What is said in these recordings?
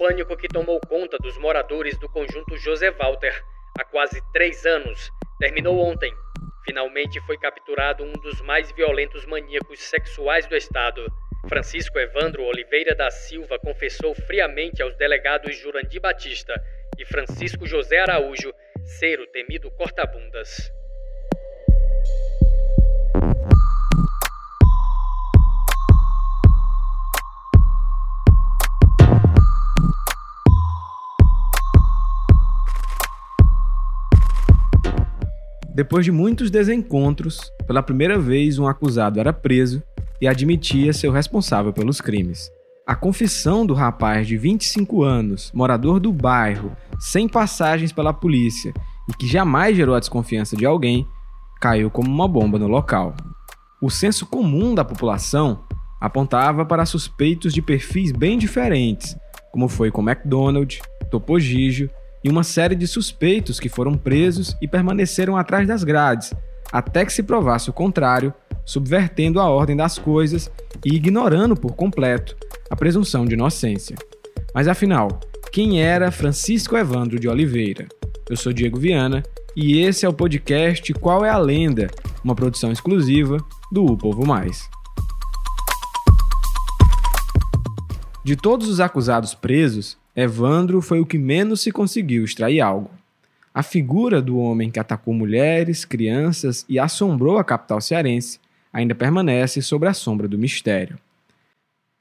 pânico que tomou conta dos moradores do conjunto José Walter há quase três anos terminou ontem. Finalmente foi capturado um dos mais violentos maníacos sexuais do estado. Francisco Evandro Oliveira da Silva confessou friamente aos delegados Jurandir Batista e Francisco José Araújo ser o temido corta-bundas. Depois de muitos desencontros, pela primeira vez um acusado era preso e admitia ser o responsável pelos crimes. A confissão do rapaz de 25 anos, morador do bairro, sem passagens pela polícia e que jamais gerou a desconfiança de alguém, caiu como uma bomba no local. O senso comum da população apontava para suspeitos de perfis bem diferentes, como foi com McDonald, Topo Gigio e uma série de suspeitos que foram presos e permaneceram atrás das grades, até que se provasse o contrário, subvertendo a ordem das coisas e ignorando por completo a presunção de inocência. Mas afinal, quem era Francisco Evandro de Oliveira? Eu sou Diego Viana e esse é o podcast Qual é a Lenda, uma produção exclusiva do O Povo Mais. De todos os acusados presos, Evandro foi o que menos se conseguiu extrair algo. A figura do homem que atacou mulheres, crianças e assombrou a capital cearense ainda permanece sobre a sombra do mistério.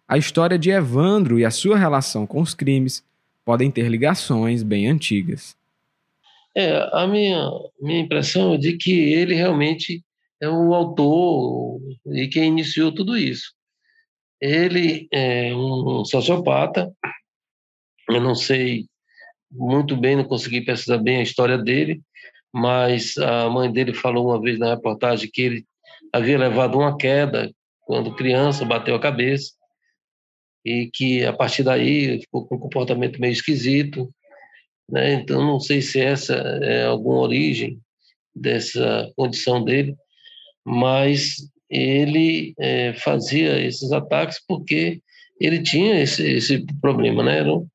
A história de Evandro e a sua relação com os crimes podem ter ligações bem antigas. É, a minha, minha impressão é de que ele realmente é o autor e quem iniciou tudo isso. Ele é um sociopata eu não sei muito bem, não consegui pesquisar bem a história dele, mas a mãe dele falou uma vez na reportagem que ele havia levado uma queda quando criança, bateu a cabeça, e que a partir daí ficou com um comportamento meio esquisito. Né? Então, não sei se essa é alguma origem dessa condição dele, mas ele é, fazia esses ataques porque ele tinha esse, esse problema, né? Era um,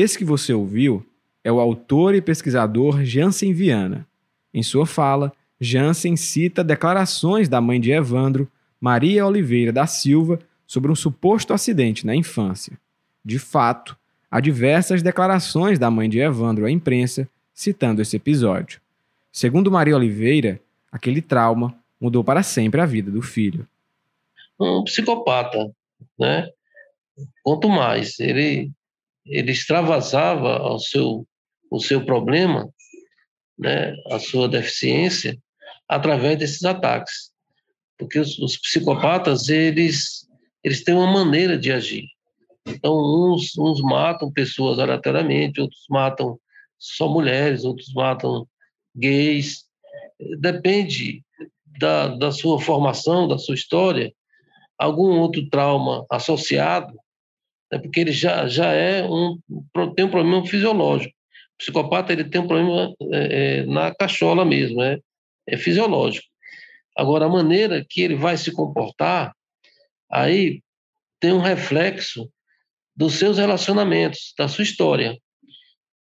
esse que você ouviu é o autor e pesquisador Jansen Viana. Em sua fala, Jansen cita declarações da mãe de Evandro, Maria Oliveira da Silva, sobre um suposto acidente na infância. De fato, há diversas declarações da mãe de Evandro à imprensa citando esse episódio. Segundo Maria Oliveira, aquele trauma mudou para sempre a vida do filho. Um psicopata, né? Quanto mais ele ele extravasava o seu, o seu problema, né, a sua deficiência, através desses ataques. Porque os, os psicopatas, eles, eles têm uma maneira de agir. Então, uns, uns matam pessoas aleatoriamente, outros matam só mulheres, outros matam gays. Depende da, da sua formação, da sua história, algum outro trauma associado né, porque ele já, já é um, tem um problema fisiológico. O psicopata ele tem um problema é, é, na cachola mesmo, é, é fisiológico. Agora, a maneira que ele vai se comportar, aí tem um reflexo dos seus relacionamentos, da sua história.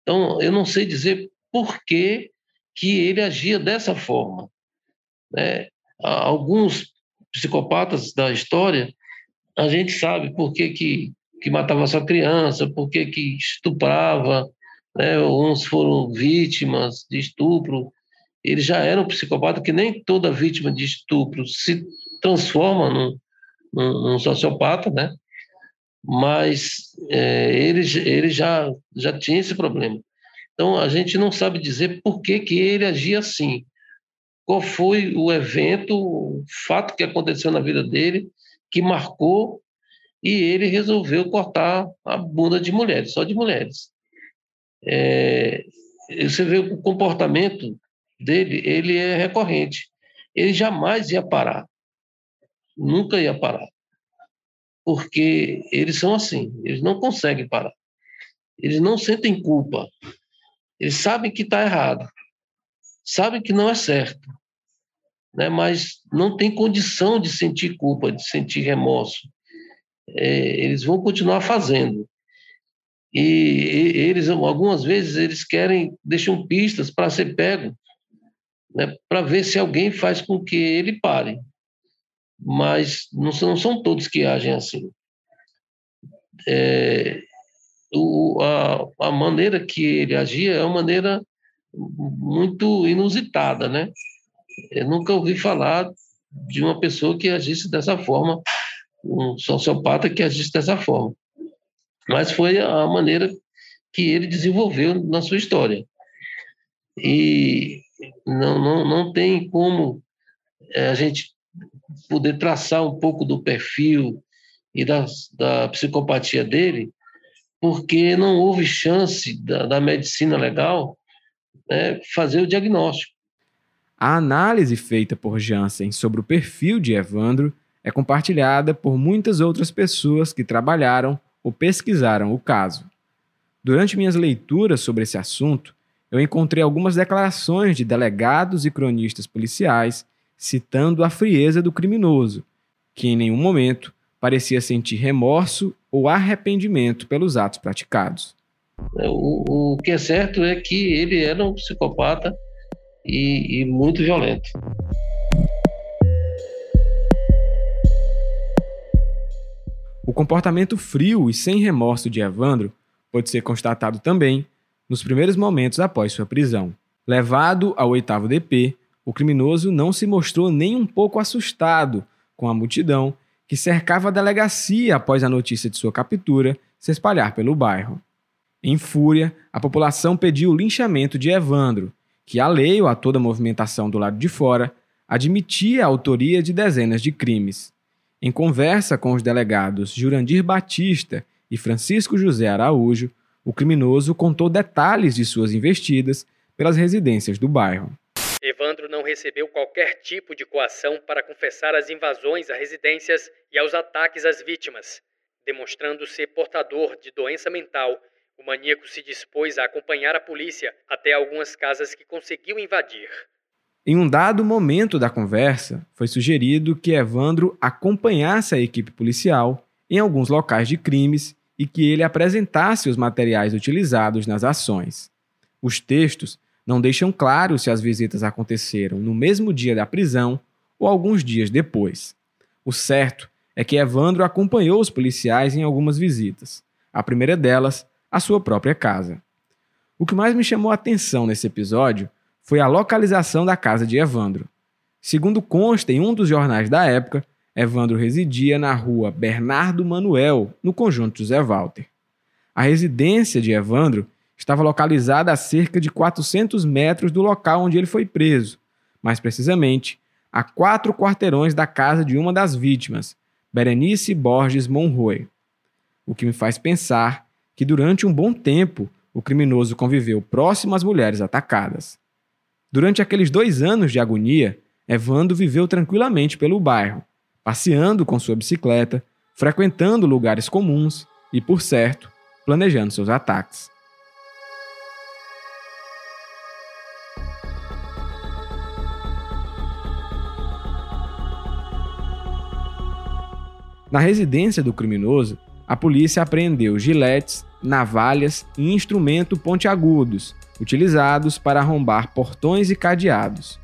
Então, eu não sei dizer por que, que ele agia dessa forma. Né? Alguns psicopatas da história, a gente sabe por que, que que matava sua criança, por que estuprava, né? uns foram vítimas de estupro. Ele já era um psicopata, que nem toda vítima de estupro se transforma num, num, num sociopata, né? mas é, ele, ele já, já tinha esse problema. Então, a gente não sabe dizer por que, que ele agia assim. Qual foi o evento, o fato que aconteceu na vida dele que marcou e ele resolveu cortar a bunda de mulheres, só de mulheres. É, você vê o comportamento dele, ele é recorrente. Ele jamais ia parar, nunca ia parar, porque eles são assim, eles não conseguem parar. Eles não sentem culpa, eles sabem que está errado, sabem que não é certo, né? mas não tem condição de sentir culpa, de sentir remorso é, eles vão continuar fazendo. e eles algumas vezes eles querem deixam pistas para ser pego, né, para ver se alguém faz com que ele pare. Mas não são, não são todos que agem assim. É, o, a, a maneira que ele agia é uma maneira muito inusitada, né? Eu nunca ouvi falar de uma pessoa que agisse dessa forma, um sociopata que agisse dessa forma. Mas foi a maneira que ele desenvolveu na sua história. E não, não, não tem como é, a gente poder traçar um pouco do perfil e da, da psicopatia dele, porque não houve chance da, da medicina legal né, fazer o diagnóstico. A análise feita por Jansen sobre o perfil de Evandro é compartilhada por muitas outras pessoas que trabalharam ou pesquisaram o caso. Durante minhas leituras sobre esse assunto, eu encontrei algumas declarações de delegados e cronistas policiais citando a frieza do criminoso, que em nenhum momento parecia sentir remorso ou arrependimento pelos atos praticados. O, o que é certo é que ele era um psicopata e, e muito violento. O comportamento frio e sem remorso de Evandro pode ser constatado também nos primeiros momentos após sua prisão. Levado ao oitavo DP, o criminoso não se mostrou nem um pouco assustado com a multidão que cercava a delegacia após a notícia de sua captura se espalhar pelo bairro. Em fúria, a população pediu o linchamento de Evandro, que, alheio a toda a movimentação do lado de fora, admitia a autoria de dezenas de crimes. Em conversa com os delegados Jurandir Batista e Francisco José Araújo, o criminoso contou detalhes de suas investidas pelas residências do bairro. Evandro não recebeu qualquer tipo de coação para confessar as invasões a residências e aos ataques às vítimas. Demonstrando ser portador de doença mental, o maníaco se dispôs a acompanhar a polícia até algumas casas que conseguiu invadir. Em um dado momento da conversa, foi sugerido que Evandro acompanhasse a equipe policial em alguns locais de crimes e que ele apresentasse os materiais utilizados nas ações. Os textos não deixam claro se as visitas aconteceram no mesmo dia da prisão ou alguns dias depois. O certo é que Evandro acompanhou os policiais em algumas visitas. A primeira delas, a sua própria casa. O que mais me chamou a atenção nesse episódio foi a localização da casa de Evandro. Segundo consta em um dos jornais da época, Evandro residia na rua Bernardo Manuel, no conjunto José Walter. A residência de Evandro estava localizada a cerca de 400 metros do local onde ele foi preso, mais precisamente, a quatro quarteirões da casa de uma das vítimas, Berenice Borges Monroy. O que me faz pensar que durante um bom tempo o criminoso conviveu próximo às mulheres atacadas. Durante aqueles dois anos de agonia, Evandro viveu tranquilamente pelo bairro, passeando com sua bicicleta, frequentando lugares comuns e, por certo, planejando seus ataques. Na residência do criminoso, a polícia apreendeu giletes, navalhas e instrumento pontiagudos, utilizados para arrombar portões e cadeados.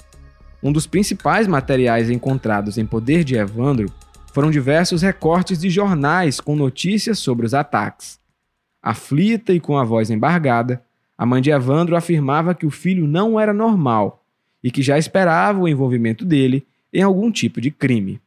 Um dos principais materiais encontrados em poder de Evandro foram diversos recortes de jornais com notícias sobre os ataques. Aflita e com a voz embargada, a mãe de Evandro afirmava que o filho não era normal e que já esperava o envolvimento dele em algum tipo de crime.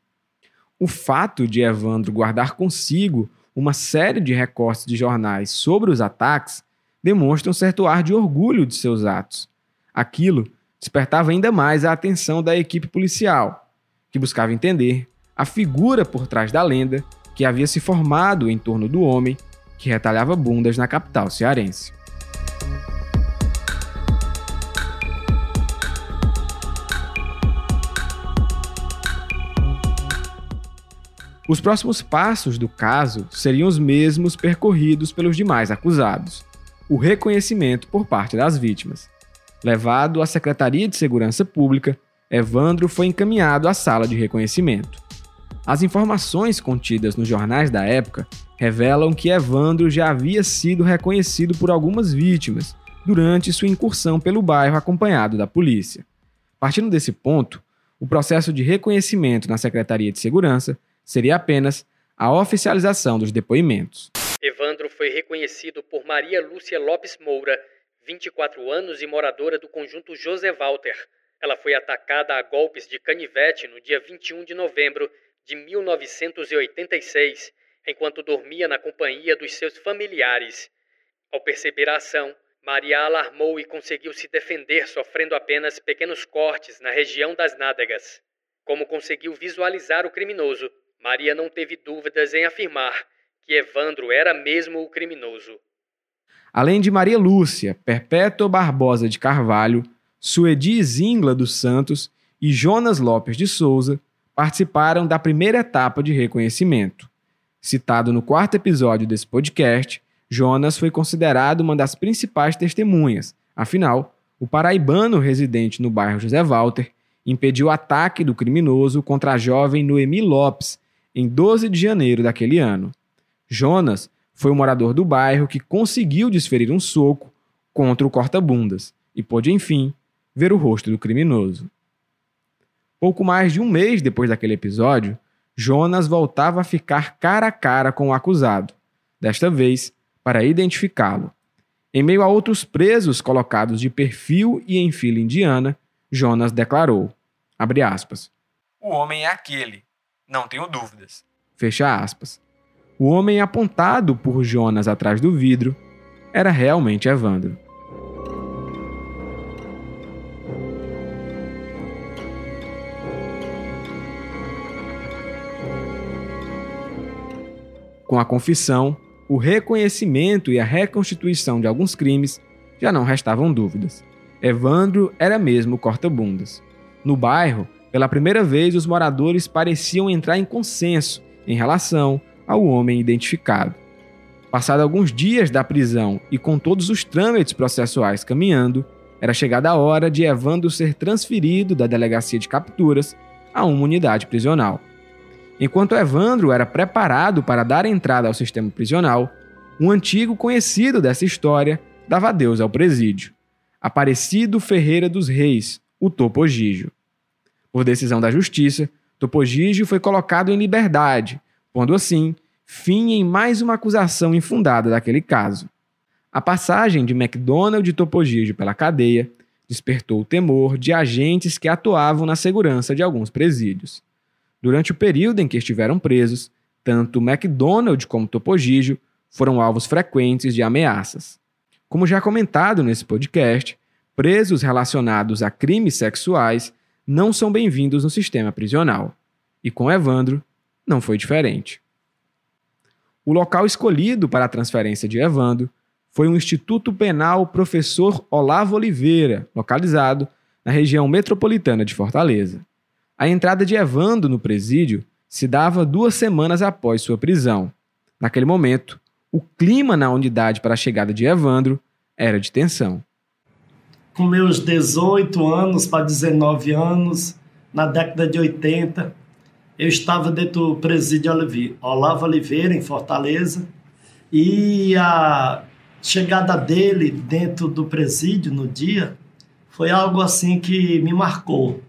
O fato de Evandro guardar consigo uma série de recortes de jornais sobre os ataques demonstra um certo ar de orgulho de seus atos. Aquilo despertava ainda mais a atenção da equipe policial, que buscava entender a figura por trás da lenda que havia se formado em torno do homem que retalhava bundas na capital cearense. Os próximos passos do caso seriam os mesmos percorridos pelos demais acusados: o reconhecimento por parte das vítimas. Levado à Secretaria de Segurança Pública, Evandro foi encaminhado à sala de reconhecimento. As informações contidas nos jornais da época revelam que Evandro já havia sido reconhecido por algumas vítimas durante sua incursão pelo bairro acompanhado da polícia. Partindo desse ponto, o processo de reconhecimento na Secretaria de Segurança seria apenas a oficialização dos depoimentos. Evandro foi reconhecido por Maria Lúcia Lopes Moura, 24 anos e moradora do conjunto José Walter. Ela foi atacada a golpes de canivete no dia 21 de novembro de 1986, enquanto dormia na companhia dos seus familiares. Ao perceber a ação, Maria alarmou e conseguiu se defender, sofrendo apenas pequenos cortes na região das nádegas. Como conseguiu visualizar o criminoso, Maria não teve dúvidas em afirmar que Evandro era mesmo o criminoso. Além de Maria Lúcia, Perpétua Barbosa de Carvalho, Suedi Zingla dos Santos e Jonas Lopes de Souza, participaram da primeira etapa de reconhecimento. Citado no quarto episódio desse podcast, Jonas foi considerado uma das principais testemunhas. Afinal, o paraibano residente no bairro José Walter impediu o ataque do criminoso contra a jovem Noemi Lopes em 12 de janeiro daquele ano. Jonas foi o morador do bairro que conseguiu desferir um soco contra o corta-bundas e pôde, enfim, ver o rosto do criminoso. Pouco mais de um mês depois daquele episódio, Jonas voltava a ficar cara a cara com o acusado. Desta vez, para identificá-lo. Em meio a outros presos colocados de perfil e em fila indiana, Jonas declarou, aspas, O homem é aquele, não tenho dúvidas. Fecha aspas. O homem apontado por Jonas atrás do vidro era realmente Evandro. Com a confissão, o reconhecimento e a reconstituição de alguns crimes, já não restavam dúvidas. Evandro era mesmo corta-bundas. No bairro, pela primeira vez, os moradores pareciam entrar em consenso em relação ao homem identificado. Passado alguns dias da prisão e com todos os trâmites processuais caminhando, era chegada a hora de Evandro ser transferido da delegacia de capturas a uma unidade prisional. Enquanto Evandro era preparado para dar entrada ao sistema prisional, um antigo conhecido dessa história dava adeus ao presídio. Aparecido Ferreira dos Reis, o Topogígio. Por decisão da justiça, Topogígio foi colocado em liberdade, pondo assim fim em mais uma acusação infundada daquele caso. A passagem de McDonald e Topogígio pela cadeia despertou o temor de agentes que atuavam na segurança de alguns presídios. Durante o período em que estiveram presos, tanto McDonald como Topogígio foram alvos frequentes de ameaças. Como já comentado nesse podcast, presos relacionados a crimes sexuais não são bem-vindos no sistema prisional. E com Evandro, não foi diferente. O local escolhido para a transferência de Evandro foi o Instituto Penal Professor Olavo Oliveira, localizado na região metropolitana de Fortaleza. A entrada de Evandro no presídio se dava duas semanas após sua prisão. Naquele momento, o clima na unidade para a chegada de Evandro era de tensão. Com meus 18 anos para 19 anos, na década de 80, eu estava dentro do presídio Olavo Oliveira, em Fortaleza, e a chegada dele dentro do presídio no dia foi algo assim que me marcou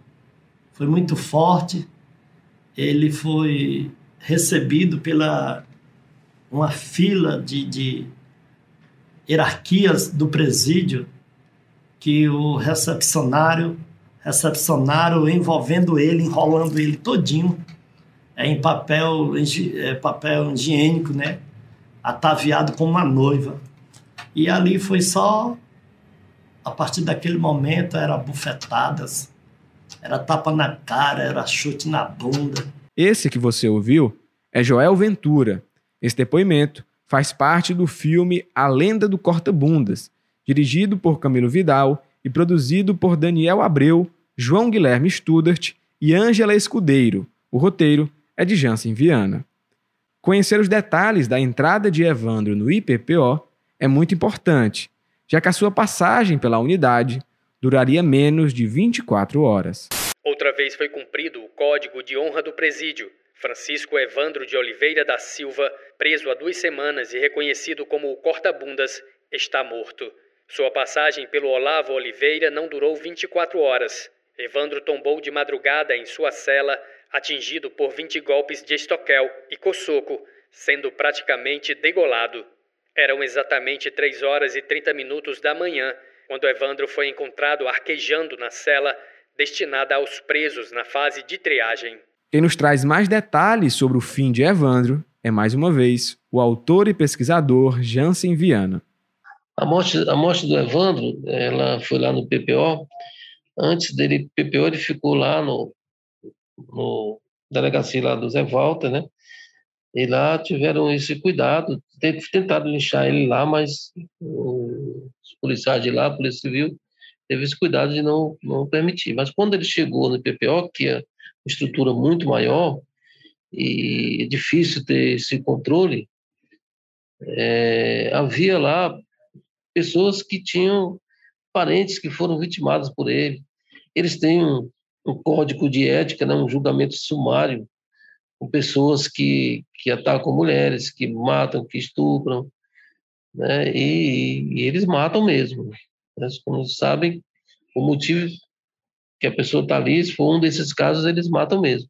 foi muito forte. Ele foi recebido pela uma fila de, de hierarquias do presídio que o recepcionário recepcionário envolvendo ele, enrolando ele todinho é, em papel, é, papel higiênico, né? Ataviado como uma noiva. E ali foi só, a partir daquele momento, era bufetadas, era tapa na cara, era chute na bunda. Esse que você ouviu é Joel Ventura. Esse depoimento faz parte do filme A Lenda do Corta-Bundas, dirigido por Camilo Vidal e produzido por Daniel Abreu, João Guilherme Studart e Ângela Escudeiro. O roteiro é de Jansen Viana. Conhecer os detalhes da entrada de Evandro no IPPO é muito importante, já que a sua passagem pela unidade duraria menos de 24 horas. Outra vez foi cumprido o código de honra do presídio. Francisco Evandro de Oliveira da Silva, preso há duas semanas e reconhecido como o corta-bundas, está morto. Sua passagem pelo Olavo Oliveira não durou 24 horas. Evandro tombou de madrugada em sua cela, atingido por 20 golpes de estoquel e coçoco, sendo praticamente degolado. Eram exatamente 3 horas e 30 minutos da manhã quando Evandro foi encontrado arquejando na cela destinada aos presos na fase de triagem. Quem nos traz mais detalhes sobre o fim de Evandro é, mais uma vez, o autor e pesquisador Jansen Viana. A morte, a morte do Evandro, ela foi lá no PPO. Antes dele, PPO, ele ficou lá no, no delegacia lá do Zé Walter, né? E lá tiveram esse cuidado, tentaram linchar ele lá, mas os policiais de lá, a Polícia Civil, teve esse cuidado de não, não permitir. Mas quando ele chegou no PPO, que é uma estrutura muito maior e é difícil ter esse controle, é, havia lá pessoas que tinham parentes que foram vitimados por ele. Eles têm um, um código de ética, né, um julgamento sumário com pessoas que, que atacam mulheres, que matam, que estupram, né, e, e eles matam mesmo. Né, como sabem, o motivo que a pessoa está ali, se for um desses casos, eles matam mesmo.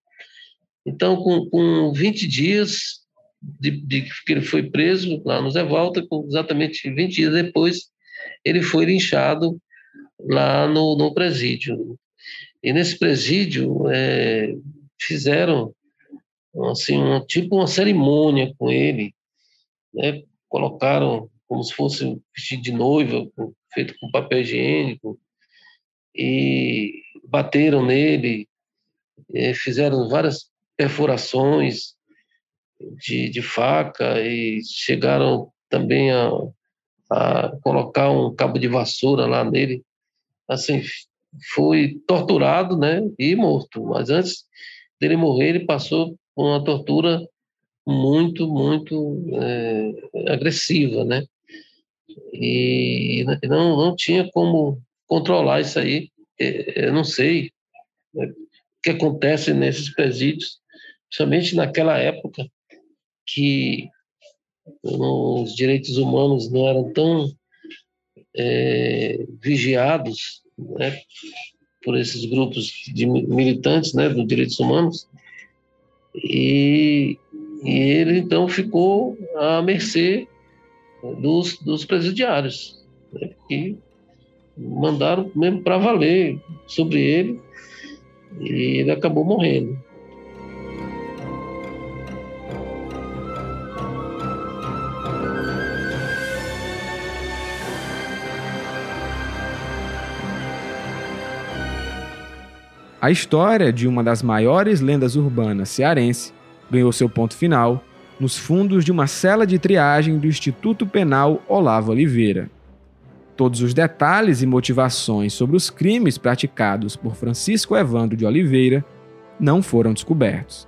Então, com, com 20 dias de, de, que ele foi preso lá no Zé Volta, exatamente 20 dias depois, ele foi linchado lá no, no presídio. E nesse presídio é, fizeram assim um, tipo uma cerimônia com ele, né? Colocaram como se fosse vestido de noiva, feito com papel higiênico, e bateram nele, fizeram várias perfurações, de, de faca e chegaram também a, a colocar um cabo de vassoura lá nele. Assim, foi torturado, né, e morto. Mas antes dele morrer, ele passou por uma tortura muito, muito é, agressiva, né? E não, não tinha como controlar isso aí. Eu não sei né, o que acontece nesses presídios, principalmente naquela época, que os direitos humanos não eram tão é, vigiados né, por esses grupos de militantes né, dos direitos humanos, e, e ele então ficou à mercê dos, dos presidiários, né, que mandaram mesmo para valer sobre ele, e ele acabou morrendo. A história de uma das maiores lendas urbanas cearense ganhou seu ponto final nos fundos de uma cela de triagem do Instituto Penal Olavo Oliveira. Todos os detalhes e motivações sobre os crimes praticados por Francisco Evandro de Oliveira não foram descobertos.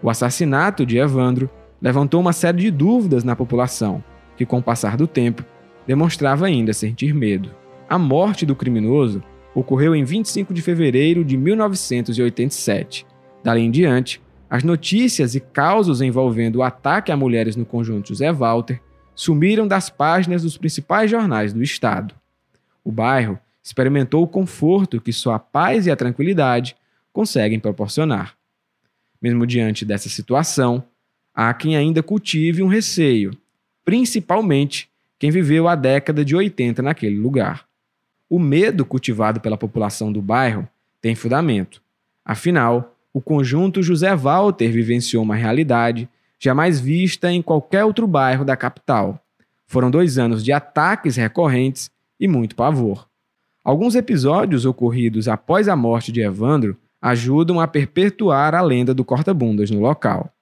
O assassinato de Evandro levantou uma série de dúvidas na população, que, com o passar do tempo, demonstrava ainda sentir medo. A morte do criminoso ocorreu em 25 de fevereiro de 1987. Dali em diante, as notícias e causos envolvendo o ataque a mulheres no conjunto José Walter sumiram das páginas dos principais jornais do estado. O bairro experimentou o conforto que só a paz e a tranquilidade conseguem proporcionar. Mesmo diante dessa situação, há quem ainda cultive um receio, principalmente quem viveu a década de 80 naquele lugar. O medo cultivado pela população do bairro tem fundamento. Afinal, o conjunto José Walter vivenciou uma realidade jamais vista em qualquer outro bairro da capital. Foram dois anos de ataques recorrentes e muito pavor. Alguns episódios ocorridos após a morte de Evandro ajudam a perpetuar a lenda do corta-bundas no local.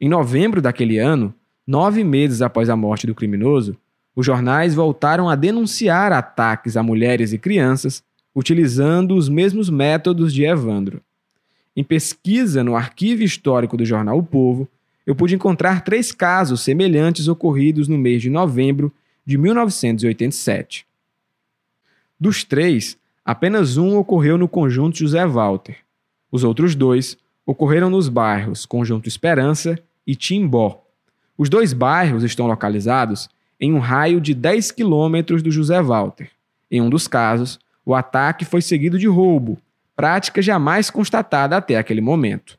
Em novembro daquele ano, nove meses após a morte do criminoso, os jornais voltaram a denunciar ataques a mulheres e crianças utilizando os mesmos métodos de Evandro. Em pesquisa no arquivo histórico do jornal O Povo, eu pude encontrar três casos semelhantes ocorridos no mês de novembro de 1987. Dos três, apenas um ocorreu no conjunto José Walter. Os outros dois ocorreram nos bairros Conjunto Esperança e Timbó. Os dois bairros estão localizados em um raio de 10 quilômetros do José Walter. Em um dos casos, o ataque foi seguido de roubo, prática jamais constatada até aquele momento.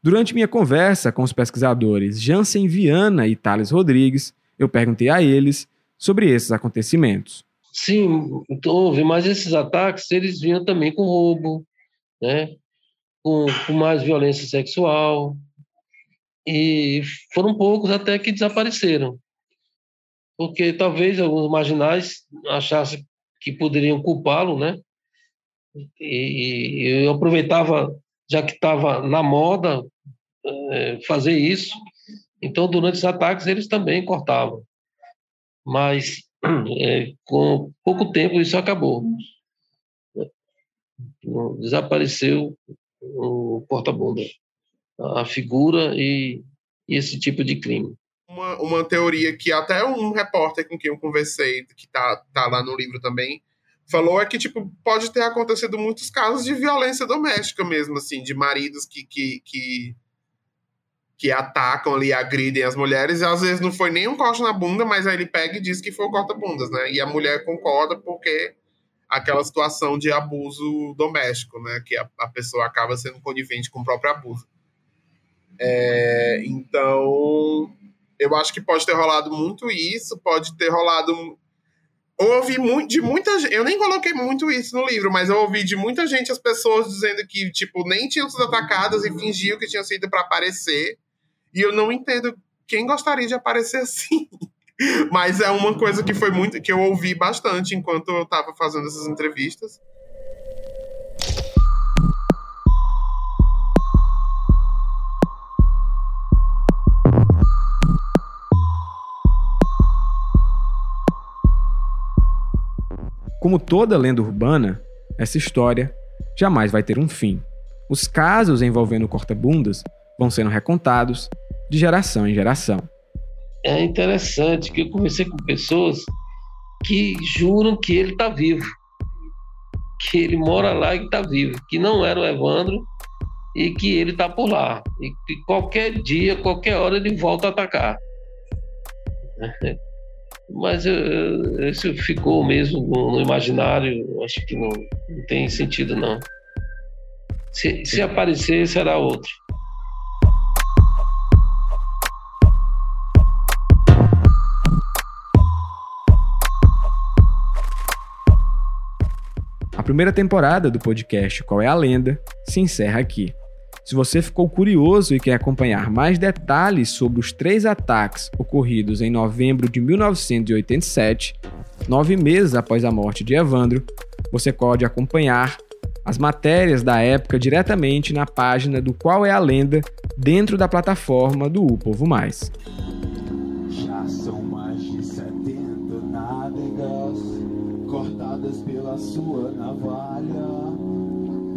Durante minha conversa com os pesquisadores Jansen Viana e Thales Rodrigues, eu perguntei a eles sobre esses acontecimentos. Sim, houve, mas esses ataques eles vinham também com roubo, né? com, com mais violência sexual, e foram poucos até que desapareceram. Porque talvez alguns marginais achassem que poderiam culpá-lo, né? E, eu aproveitava, já que estava na moda, é, fazer isso. Então, durante os ataques, eles também cortavam. Mas, é, com pouco tempo, isso acabou. Desapareceu o porta-bunda, a figura e, e, esse tipo de crime. Uma, uma teoria que até um repórter com quem eu conversei, que está tá lá no livro também, falou é que tipo pode ter acontecido muitos casos de violência doméstica mesmo assim de maridos que que, que, que atacam ali agridem as mulheres e às vezes não foi nem um corte na bunda mas aí ele pega e diz que foi o corta bundas né? E a mulher concorda porque aquela situação de abuso doméstico né? Que a, a pessoa acaba sendo conivente com o próprio abuso. É, então eu acho que pode ter rolado muito isso pode ter rolado eu ouvi muito, de muita. Eu nem coloquei muito isso no livro, mas eu ouvi de muita gente as pessoas dizendo que, tipo, nem tinham sido atacadas e fingiam que tinham sido para aparecer. E eu não entendo quem gostaria de aparecer assim. mas é uma coisa que foi muito. que eu ouvi bastante enquanto eu estava fazendo essas entrevistas. Como toda lenda urbana, essa história jamais vai ter um fim. Os casos envolvendo corta-bundas vão sendo recontados de geração em geração. É interessante que eu conversei com pessoas que juram que ele está vivo, que ele mora lá e está vivo, que não era o Evandro e que ele está por lá. E que qualquer dia, qualquer hora ele volta a atacar. Mas isso ficou mesmo no, no imaginário, acho que não, não, tem sentido não. Se, se aparecer, será outro. A primeira temporada do podcast Qual é a Lenda se encerra aqui. Se você ficou curioso e quer acompanhar mais detalhes sobre os três ataques ocorridos em novembro de 1987, nove meses após a morte de Evandro, você pode acompanhar as matérias da época diretamente na página do Qual é a Lenda dentro da plataforma do O Povo Mais. Já são mais de 70 nádegas cortadas pela sua navalha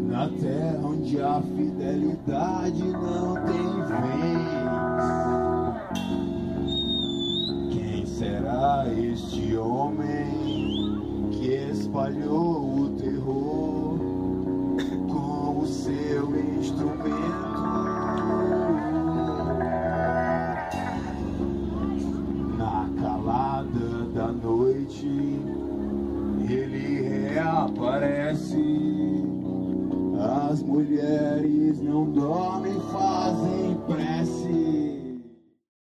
na terra onde a fidelidade não tem vez. Quem será este homem que espalhou o terror com o seu instrumento?